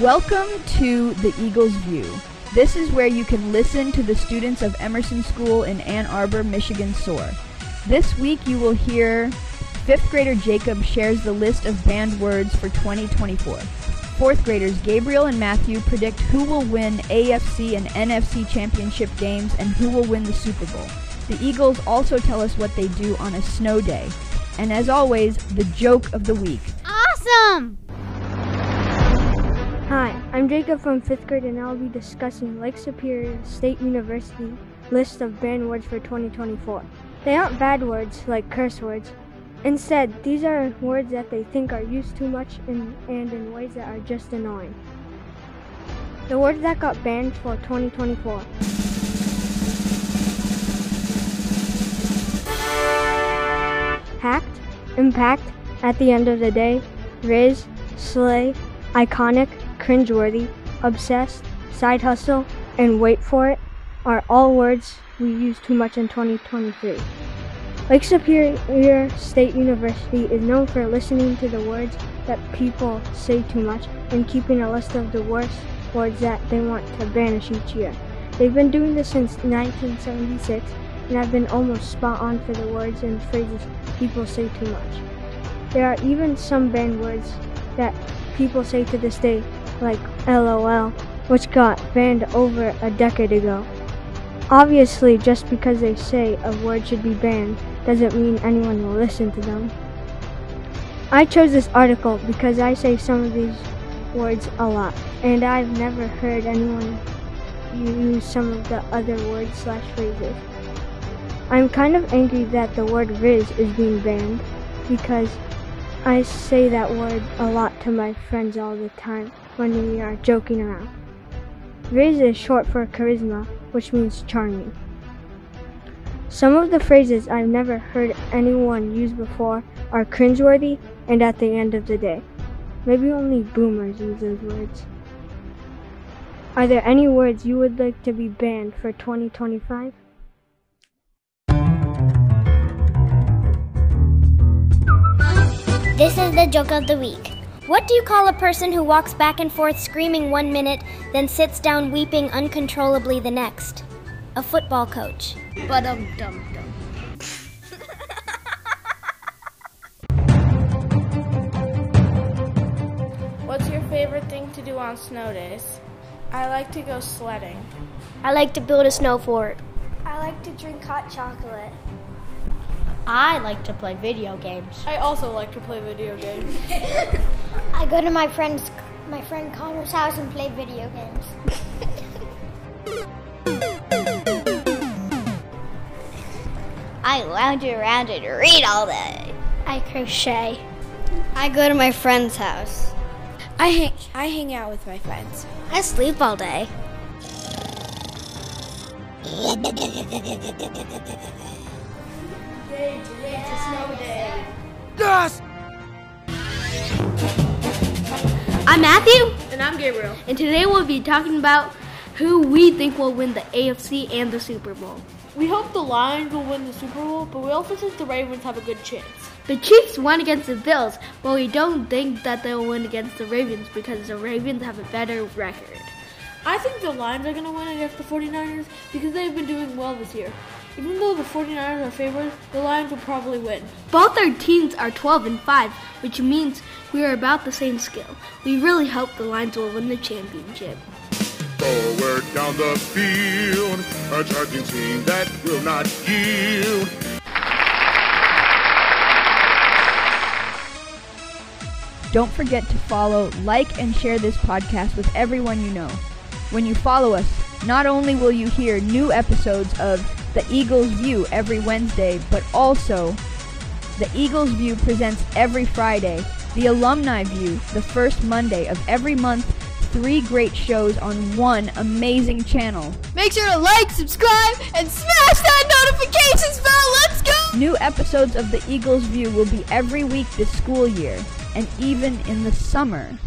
Welcome to the Eagles View. This is where you can listen to the students of Emerson School in Ann Arbor, Michigan soar. This week you will hear fifth grader Jacob shares the list of banned words for 2024. Fourth graders Gabriel and Matthew predict who will win AFC and NFC championship games and who will win the Super Bowl. The Eagles also tell us what they do on a snow day. And as always, the joke of the week. Awesome! Hi, I'm Jacob from 5th grade and I'll be discussing Lake Superior State University list of banned words for 2024. They aren't bad words like curse words. Instead, these are words that they think are used too much in, and in ways that are just annoying. The words that got banned for 2024. Hacked, impact, at the end of the day, Rizz, slay, iconic, cringeworthy, obsessed, side hustle, and wait for it are all words we use too much in 2023. Lake Superior State University is known for listening to the words that people say too much and keeping a list of the worst words that they want to banish each year. They've been doing this since 1976 and have been almost spot on for the words and phrases people say too much. There are even some banned words that people say to this day, like LOL, which got banned over a decade ago. Obviously, just because they say a word should be banned doesn't mean anyone will listen to them. I chose this article because I say some of these words a lot, and I've never heard anyone use some of the other words slash phrases. I'm kind of angry that the word Rizz is being banned because I say that word a lot to my friends all the time when we are joking around. Rizz is short for charisma, which means charming. Some of the phrases I've never heard anyone use before are cringeworthy and at the end of the day. Maybe only boomers use those words. Are there any words you would like to be banned for 2025? This is the joke of the week. What do you call a person who walks back and forth screaming one minute, then sits down weeping uncontrollably the next? A football coach. But um dum dum. What's your favorite thing to do on snow days? I like to go sledding. I like to build a snow fort. I like to drink hot chocolate. I like to play video games. I also like to play video games. I go to my friend's my friend Connor's house and play video games. I lounge around and read all day. I crochet. I go to my friend's house. I hang I hang out with my friends. I sleep all day. I'm Matthew, And I'm Gabriel. and today we'll be talking about who we think will win the AFC and the Super Bowl. We hope the Lions will win the Super Bowl, but we also think the Ravens have a good chance. The Chiefs won against the Bills, but we don't think that they'll win against the Ravens because the Ravens have a better record. I think the Lions are going to win against the 49ers because they've been doing well this year. Even though the 49ers are favorites, the Lions will probably win. Both our teams are 12 and 5, which means we are about the same skill. We really hope the Lions will win the championship. Forward down the field, a charging team that will not yield. Don't forget to follow, like, and share this podcast with everyone you know. When you follow us, not only will you hear new episodes of The Eagles View every Wednesday, but also The Eagles View presents every Friday, The Alumni View the first Monday of every month, three great shows on one amazing channel. Make sure to like, subscribe, and smash that notifications bell. Let's go! New episodes of The Eagles View will be every week this school year, and even in the summer.